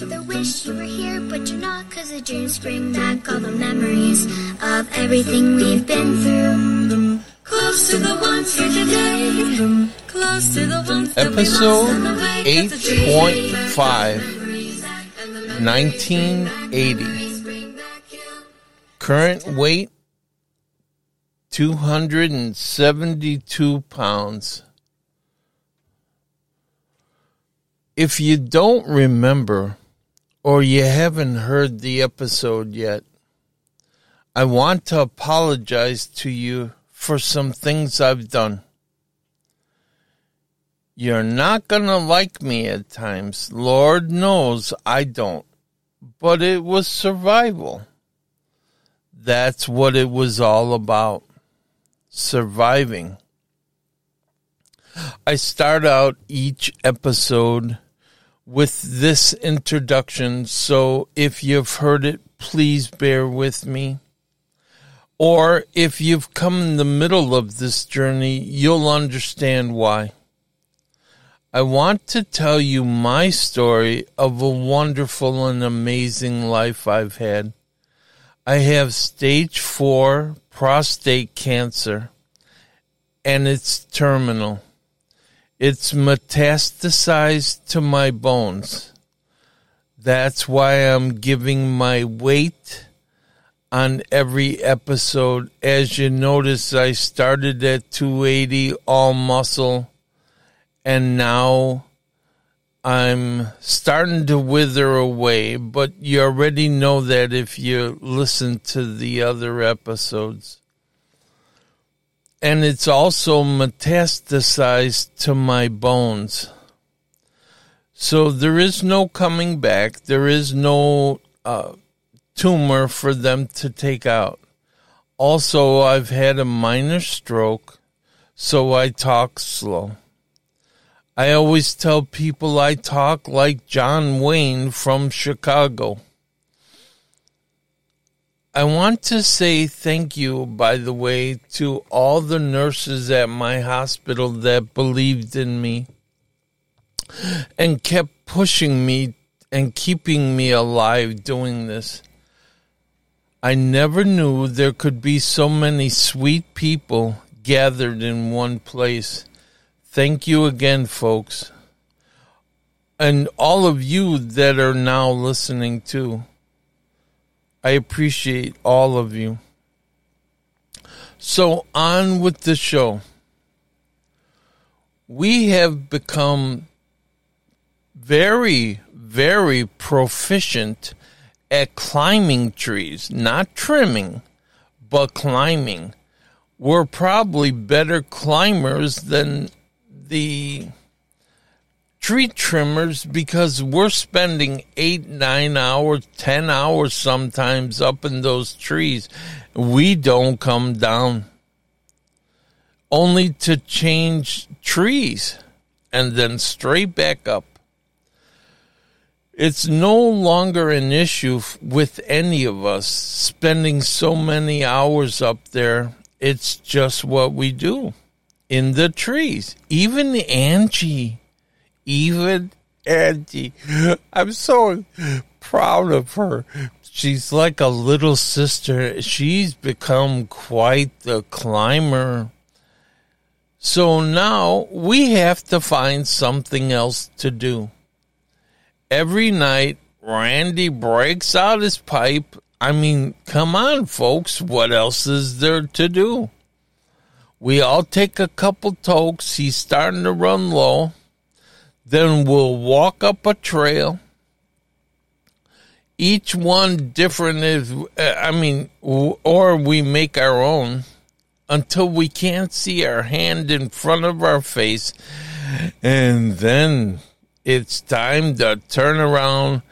So they wish you were here, but you're not, cause the dreams bring back all the memories of everything we've been through. Close to the ones here today. Close to the ones that we lost Episode on the way, 'cause the dreams 8.5, memories and the 1980. bring back. Current weight 272 pounds. If you don't remember or you haven't heard the episode yet, I want to apologize to you for some things I've done. You're not going to like me at times. Lord knows I don't. But it was survival. That's what it was all about. Surviving. I start out each episode with this introduction, so if you've heard it, please bear with me. Or if you've come in the middle of this journey, you'll understand why. I want to tell you my story of a wonderful and amazing life I've had. I have stage four prostate cancer and it's terminal. It's metastasized to my bones. That's why I'm giving my weight on every episode. As you notice, I started at 280 all muscle and now I'm starting to wither away, but you already know that if you listen to the other episodes. And it's also metastasized to my bones. So there is no coming back. There is no uh, tumor for them to take out. Also, I've had a minor stroke, so I talk slow. I always tell people I talk like John Wayne from Chicago. I want to say thank you, by the way, to all the nurses at my hospital that believed in me and kept pushing me and keeping me alive doing this. I never knew there could be so many sweet people gathered in one place. Thank you again, folks. And all of you that are now listening too. I appreciate all of you. So, on with the show. We have become very, very proficient at climbing trees, not trimming, but climbing. We're probably better climbers than the tree trimmers because we're spending eight, nine hours, ten hours sometimes up in those trees. We don't come down only to change trees and then straight back up. It's no longer an issue with any of us spending so many hours up there. It's just what we do in the trees. Even Angie, even Angie, I'm so proud of her. She's like a little sister. She's become quite the climber. So now we have to find something else to do. Every night, Randy breaks out his pipe. I mean, come on, folks. What else is there to do? We all take a couple tokes. He's starting to run low. Then we'll walk up a trail. Each one different is, uh, I mean, or we make our own until we can't see our hand in front of our face. And then it's time to turn around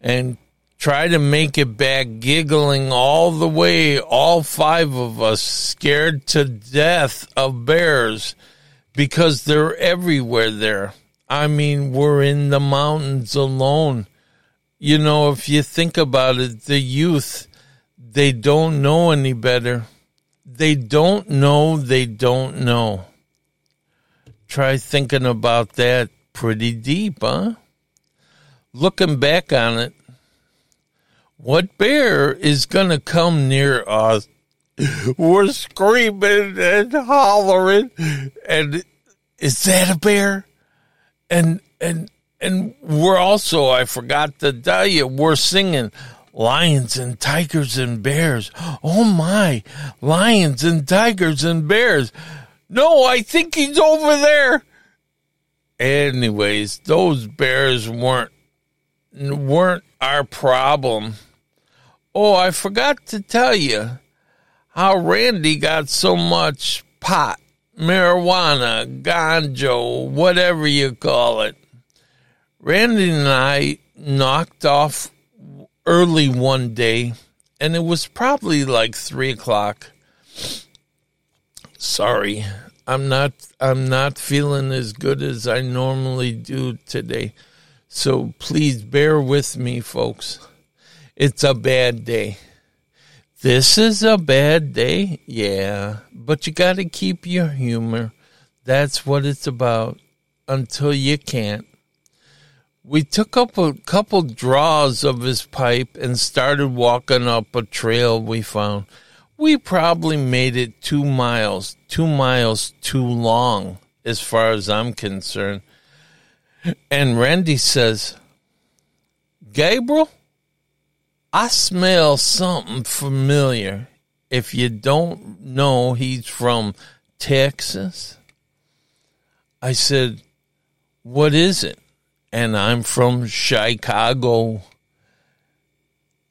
and try to make it back giggling all the way, all five of us scared to death of bears because they're everywhere there. I mean, we're in the mountains alone. You know, if you think about it, the youth, they don't know any better. They don't know, they don't know. Try thinking about that pretty deep, huh? looking back on it, what bear is going to come near us? We're screaming and hollering, and is that a bear? And and and we're also I forgot to tell you we're singing lions and tigers and bears. Oh my, lions and tigers and bears. No, I think he's over there. Anyways, those bears weren't weren't our problem. Oh, I forgot to tell you how Randy got so much pot, marijuana, ganjo, whatever you call it. Randy and I knocked off early one day, and it was probably like three o'clock. Sorry, I'm not. I'm not feeling as good as I normally do today. So please bear with me, folks. It's a bad day. This is a bad day, yeah, but you got to keep your humor. That's what it's about until you can't. We took up a couple draws of his pipe and started walking up a trail we found. We probably made it two miles, two miles too long, as far as I'm concerned. And Randy says, Gabriel, I smell something familiar. If you don't know he's from Texas, I said, What is it? And I'm from Chicago.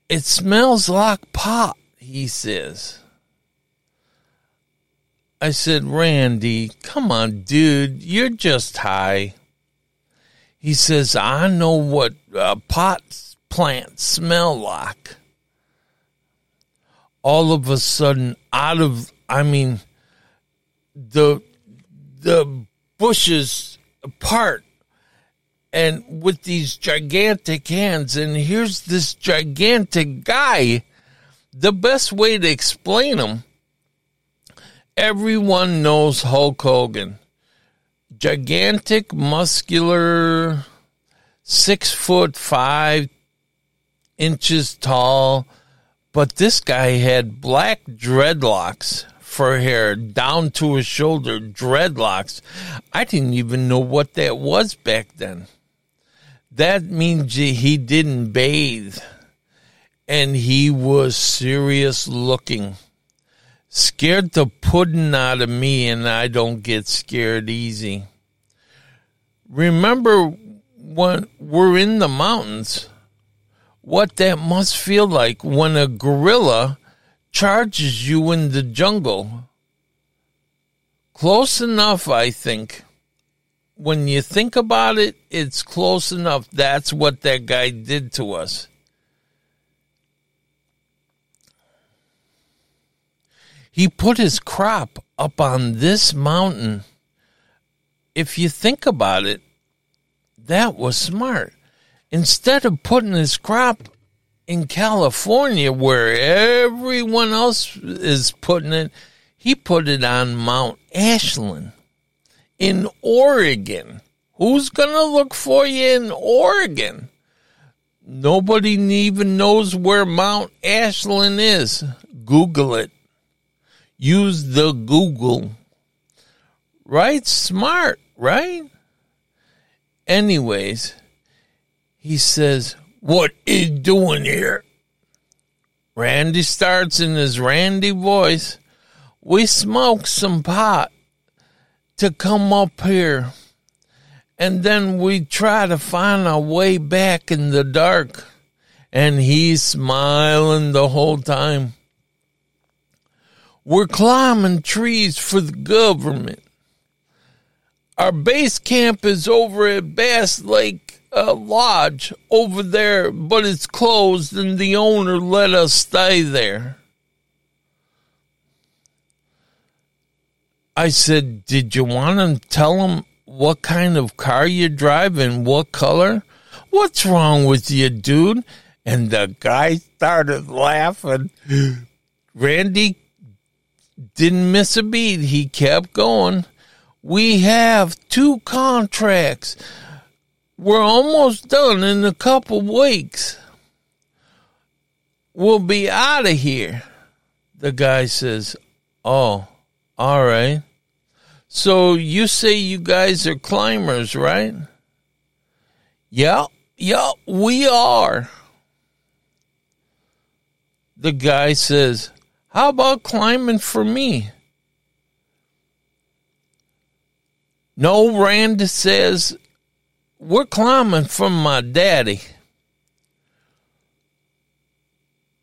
It smells like pot, he says. I said, Randy, come on, dude, you're just high. He says, I know what uh, pot plants smell like. All of a sudden, out of, I mean, the, the bushes apart and with these gigantic hands. And here's this gigantic guy. The best way to explain him, everyone knows Hulk Hogan gigantic, muscular, six foot five inches tall. But this guy had black dreadlocks for hair down to his shoulder, dreadlocks. I didn't even know what that was back then. That means he didn't bathe and he was serious looking. Scared the pudding out of me, and I don't get scared easy remember when we're in the mountains, what that must feel like when a gorilla charges you in the jungle. Close enough, I think. When you think about it, it's close enough. That's what that guy did to us. He put his crop up on this mountain if you think about it, that was smart. Instead of putting his crop in California where everyone else is putting it, he put it on Mount Ashland in Oregon. Who's going to look for you in Oregon? Nobody even knows where Mount Ashland is. Google it. Use the Google. Right? Smart right? Anyways, he says, What is doing here? Randy starts in his Randy voice. We smoked some pot to come up here. And then we try to find our way back in the dark. And he's smiling the whole time. We're climbing trees for the government. Our base camp is over at Bass Lake uh, Lodge over there, but it's closed and the owner let us stay there. I said, Did you want to tell him what kind of car you drive and what color? What's wrong with you, dude? And the guy started laughing. Randy didn't miss a beat. He kept going we have two contracts. We're almost done in a couple weeks. We'll be out of here. The guy says, Oh, all right. So you say you guys are climbers, right? Yeah, yeah, we are. The guy says, How about climbing for me? No, Rand says, We're climbing from my daddy.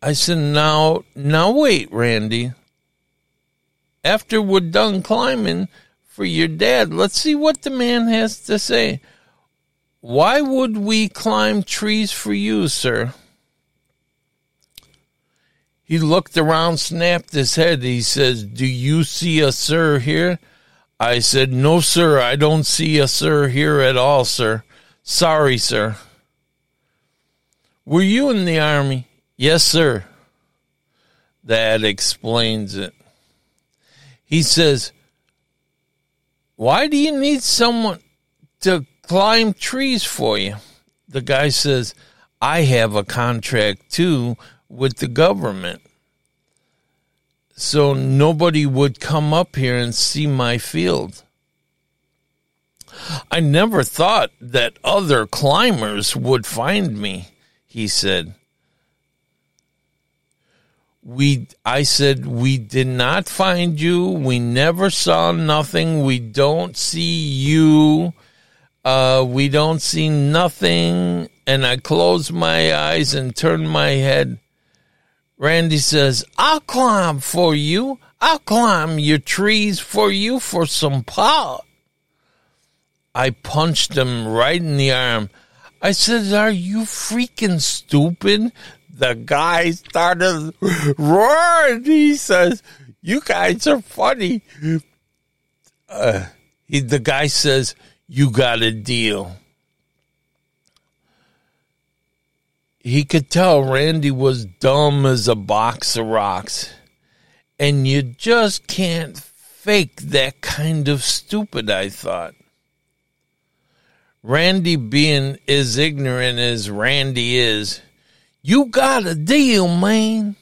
I said, Now, now wait, Randy. After we're done climbing for your dad, let's see what the man has to say. Why would we climb trees for you, sir? He looked around, snapped his head. He says, Do you see a sir here? I said, No, sir, I don't see a sir here at all, sir. Sorry, sir. Were you in the army? Yes, sir. That explains it. He says, Why do you need someone to climb trees for you? The guy says, I have a contract too with the government. So nobody would come up here and see my field. I never thought that other climbers would find me, he said. We I said we did not find you. We never saw nothing. We don't see you. Uh, we don't see nothing. And I closed my eyes and turned my head. Randy says, I'll climb for you. I'll climb your trees for you for some pot. I punched him right in the arm. I said, Are you freaking stupid? The guy started roaring. He says, You guys are funny. Uh, he, the guy says, You got a deal. he could tell Randy was dumb as a box of rocks. And you just can't fake that kind of stupid, I thought. Randy being as ignorant as Randy is, you got a deal, man.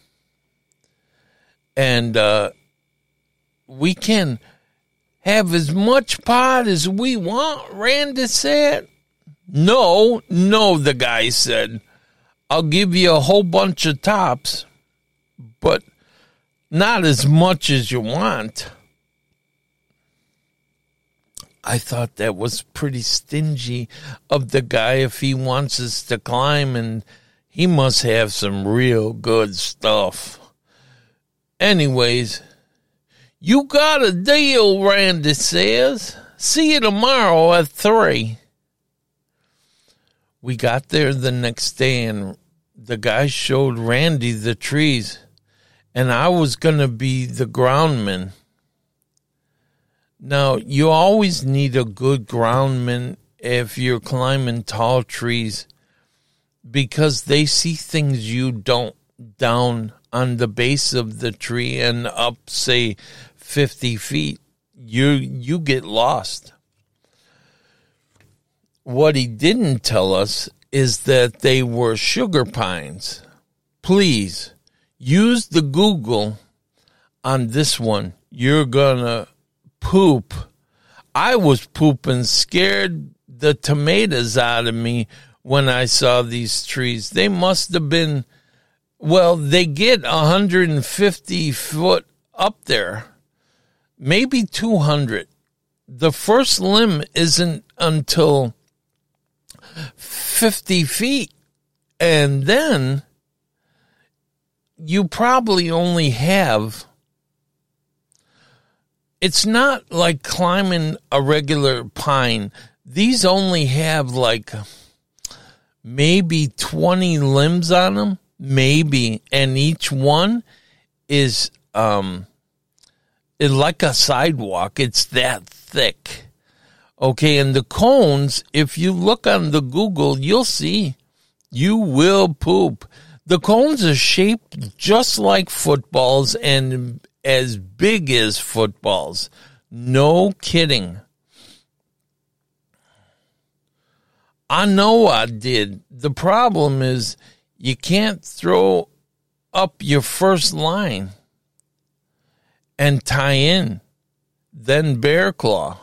And uh, we can have as much pot as we want, Randy said. No, no, the guy said. I'll give you a whole bunch of tops, but not as much as you want. I thought that was pretty stingy of the guy if he wants us to climb, and he must have some real good stuff. Anyways, you got a deal, Randy says. See you tomorrow at three we got there the next day and the guy showed Randy the trees and I was going to be the groundman. Now, you always need a good groundman if you're climbing tall trees because they see things you don't down on the base of the tree and up say 50 feet you you get lost what he didn't tell us is that they were sugar pines. Please use the Google on this one. You're gonna poop. I was pooping, scared the tomatoes out of me when I saw these trees. They must have been, well, they get 150 foot up there, maybe 200. The first limb isn't until 50 feet. And then you probably only have. It's not like climbing a regular pine. These only have like maybe 20 limbs on them, maybe. And each one is um, is like a sidewalk. It's that thick. Okay, and the cones, if you look on the Google, you'll see you will poop. The cones are shaped just like footballs and as big as footballs. No kidding. I know I did. The problem is you can't throw up your first line and tie in, then bear claw.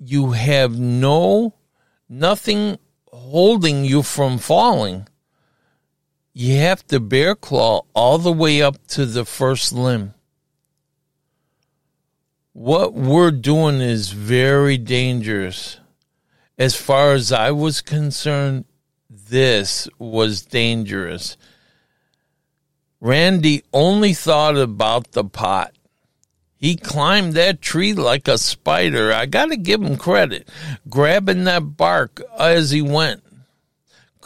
You have no, nothing holding you from falling. You have to bear claw all the way up to the first limb. What we're doing is very dangerous. As far as I was concerned, this was dangerous. Randy only thought about the pot. He climbed that tree like a spider. I got to give him credit, grabbing that bark as he went.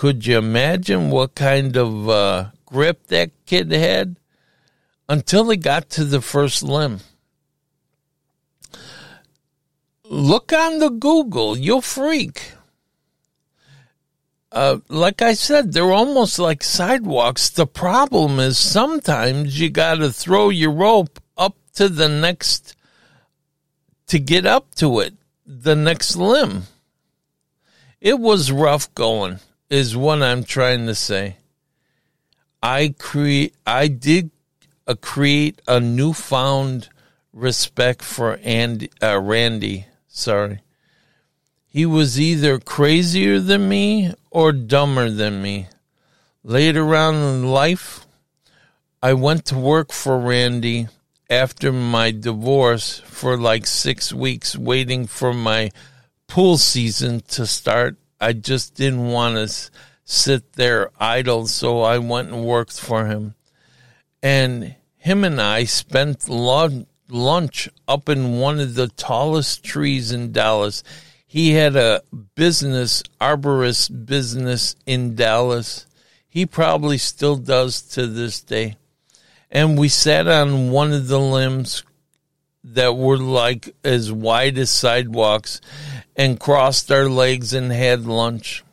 Could you imagine what kind of uh, grip that kid had? Until he got to the first limb. Look on the Google, you'll freak. Uh, like I said, they're almost like sidewalks. The problem is sometimes you got to throw your rope up to the next, to get up to it, the next limb. It was rough going, is what I'm trying to say. I create, I did uh, create a newfound respect for Andy, uh, Randy. Sorry. He was either crazier than me or dumber than me. Later on in life, I went to work for Randy after my divorce for like six weeks, waiting for my pool season to start. I just didn't want to sit there idle, so I went and worked for him. And him and I spent lunch up in one of the tallest trees in Dallas he had a business, arborist business in Dallas. He probably still does to this day. And we sat on one of the limbs that were like as wide as sidewalks and crossed our legs and had lunch.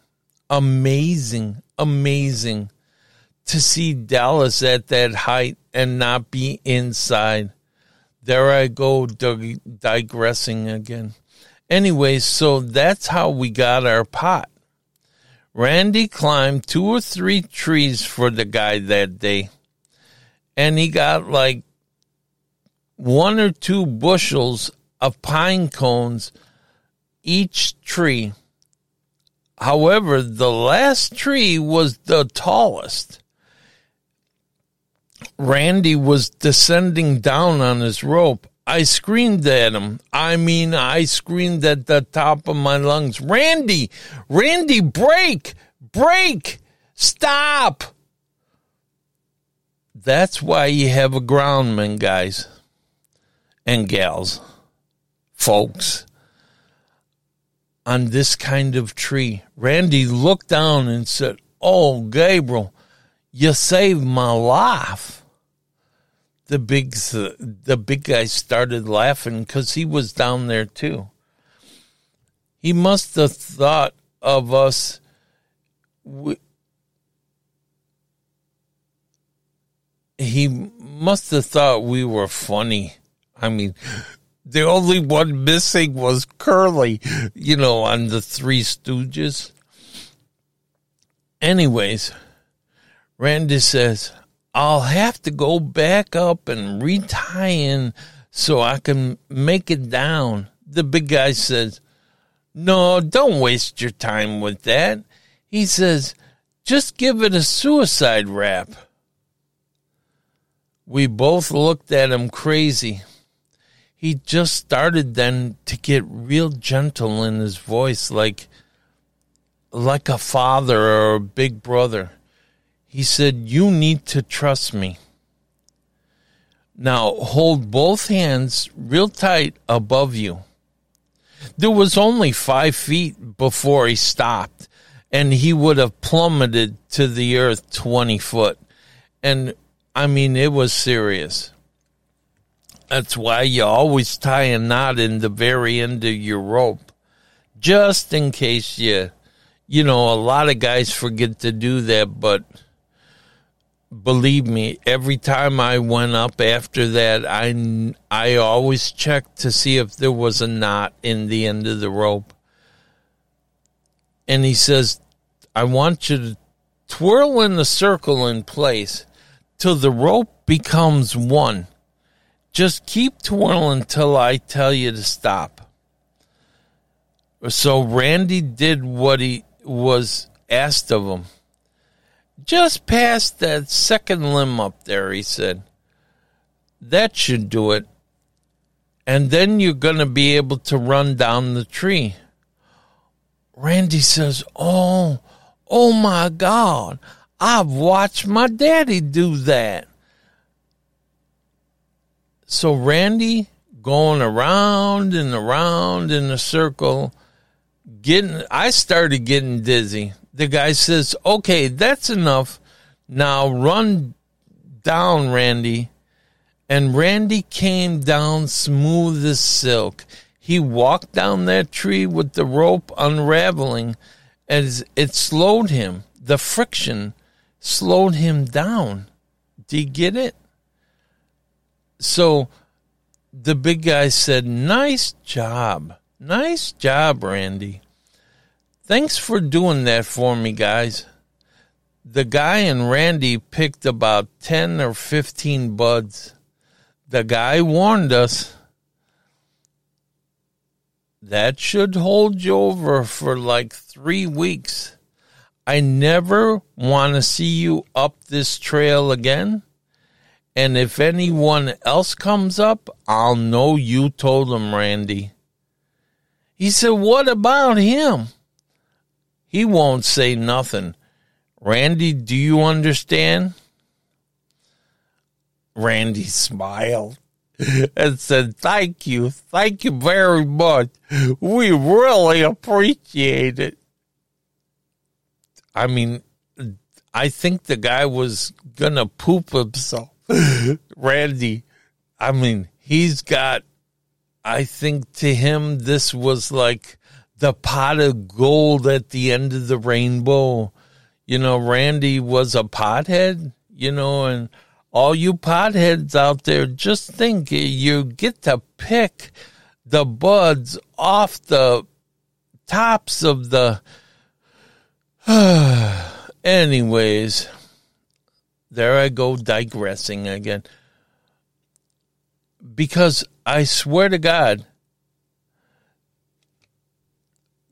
Amazing, amazing to see Dallas at that height and not be inside. There I go, digressing again. Anyway, so that's how we got our pot. Randy climbed two or three trees for the guy that day, and he got like one or two bushels of pine cones each tree. However, the last tree was the tallest. Randy was descending down on his rope I screamed at him. I mean, I screamed at the top of my lungs, Randy, Randy, break, break, stop. That's why you have a groundman, guys and gals, folks, on this kind of tree. Randy looked down and said, Oh, Gabriel, you saved my life the big the big guy started laughing because he was down there too. He must have thought of us. We, he must have thought we were funny. I mean, the only one missing was Curly, you know, on the Three Stooges. Anyways, Randy says, I'll have to go back up and retie in so I can make it down. The big guy says, No, don't waste your time with that. He says, Just give it a suicide wrap. We both looked at him crazy. He just started then to get real gentle in his voice, like like a father or a big brother. He said, You need to trust me. Now hold both hands real tight above you. There was only five feet before he stopped, and he would have plummeted to the earth 20 foot. And I mean, it was serious. That's why you always tie a knot in the very end of your rope, just in case you, you know, a lot of guys forget to do that, but believe me, every time I went up after that, I, I always checked to see if there was a knot in the end of the rope. and he says, I want you to twirl in the circle in place till the rope becomes one. Just keep twirling till I tell you to stop. So Randy did what he was asked of him. Just past that second limb up there, he said. That should do it. And then you're going to be able to run down the tree. Randy says, Oh, oh my God. I've watched my daddy do that. So Randy going around and around in a circle, getting, I started getting dizzy. The guy says, okay, that's enough. Now run down, Randy. And Randy came down smooth as silk. He walked down that tree with the rope unraveling as it slowed him. The friction slowed him down. Do you get it? So the big guy said, Nice job. Nice job, Randy. Thanks for doing that for me, guys. The guy and Randy picked about 10 or 15 buds. The guy warned us that should hold you over for like three weeks. I never want to see you up this trail again. And if anyone else comes up, I'll know you told him, Randy. He said, What about him? He won't say nothing. Randy, do you understand? Randy smiled and said, Thank you. Thank you very much. We really appreciate it. I mean, I think the guy was going to poop himself. Randy, I mean, he's got, I think to him, this was like the pot of gold at the end of the rainbow. You know, Randy was a pothead, you know, and all you potheads out there, just think you get to pick the buds off the tops of the. Anyways, there I go digressing again. Because I swear to God,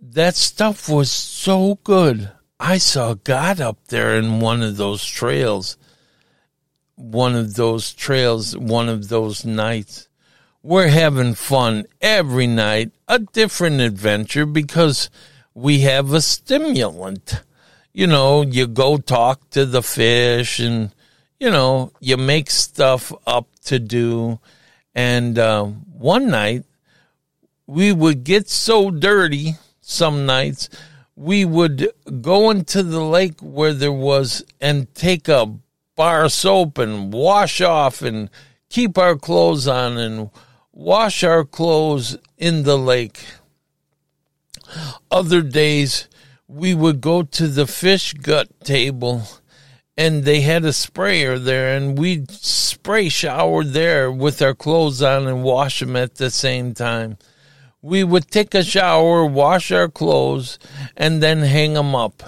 that stuff was so good. I saw God up there in one of those trails. One of those trails, one of those nights. We're having fun every night, a different adventure because we have a stimulant you know, you go talk to the fish and, you know, you make stuff up to do. And uh, one night, we would get so dirty some nights, we would go into the lake where there was and take a bar soap and wash off and keep our clothes on and wash our clothes in the lake. Other days, we would go to the fish gut table and they had a sprayer there and we'd spray shower there with our clothes on and wash them at the same time. We would take a shower, wash our clothes, and then hang them up.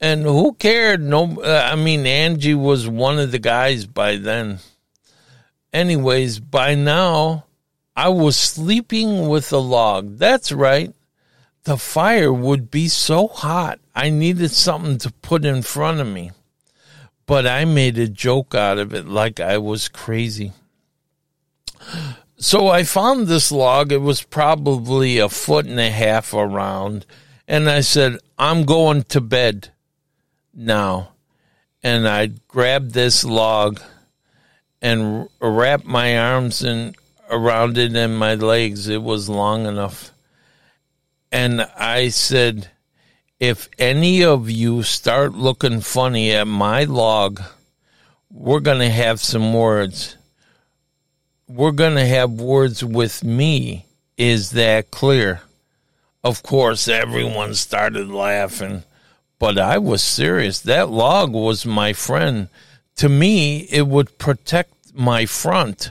And who cared? No, uh, I mean, Angie was one of the guys by then. Anyways, by now, I was sleeping with a log. That's right the fire would be so hot. I needed something to put in front of me. But I made a joke out of it like I was crazy. So I found this log. It was probably a foot and a half around. And I said, I'm going to bed now. And I grabbed this log and wrapped my arms in, around it and my legs. It was long enough and I said, if any of you start looking funny at my log, we're going to have some words. We're going to have words with me. Is that clear? Of course, everyone started laughing, but I was serious. That log was my friend. To me, it would protect my front.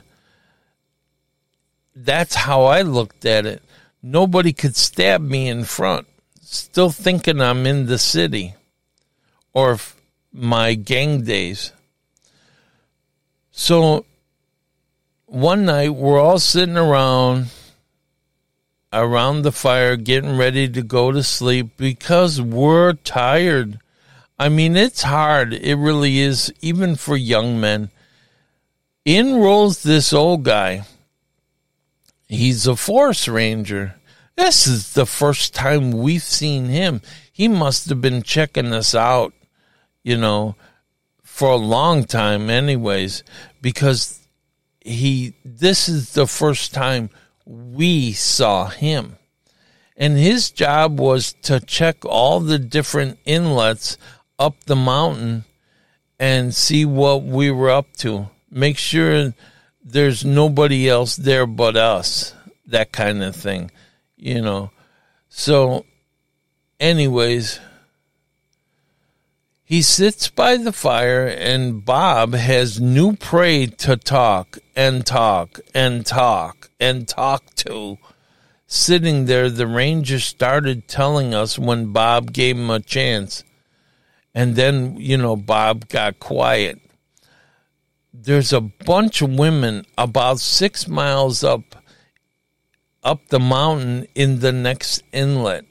That's how I looked at it nobody could stab me in front. still thinking I'm in the city or my gang days. So one night we're all sitting around around the fire getting ready to go to sleep because we're tired. I mean, it's hard. It really is, even for young men. In rolls this old guy. He's a forest ranger. This is the first time we've seen him. He must have been checking us out, you know, for a long time, anyways, because he, this is the first time we saw him. And his job was to check all the different inlets up the mountain and see what we were up to. Make sure there's nobody else there but us. That kind of thing, you know. So, anyways, he sits by the fire, and Bob has new prey to talk and talk and talk and talk to. Sitting there, the ranger started telling us when Bob gave him a chance. And then, you know, Bob got quiet. There's a bunch of women about six miles up up the mountain in the next inlet.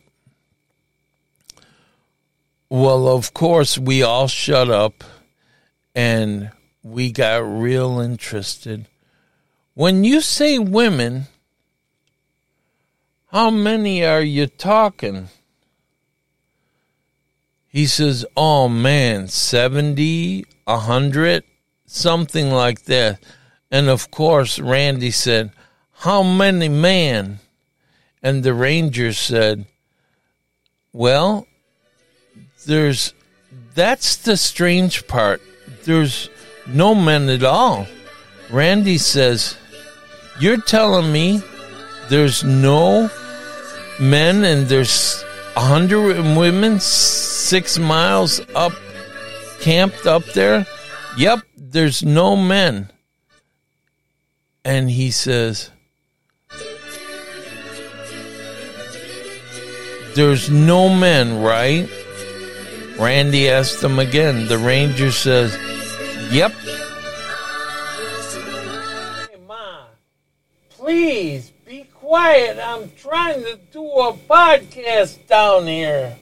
Well, of course, we all shut up and we got real interested. When you say women, how many are you talking? He says, Oh man, 70, 100, something like that. And of course, Randy said, How many men? And the ranger said, Well, there's that's the strange part. There's no men at all. Randy says, You're telling me there's no men and there's a hundred women six miles up camped up there? Yep, there's no men. And he says, There's no men, right? Randy asked him again. The ranger says, Yep. Hey, Ma, please be quiet. I'm trying to do a podcast down here.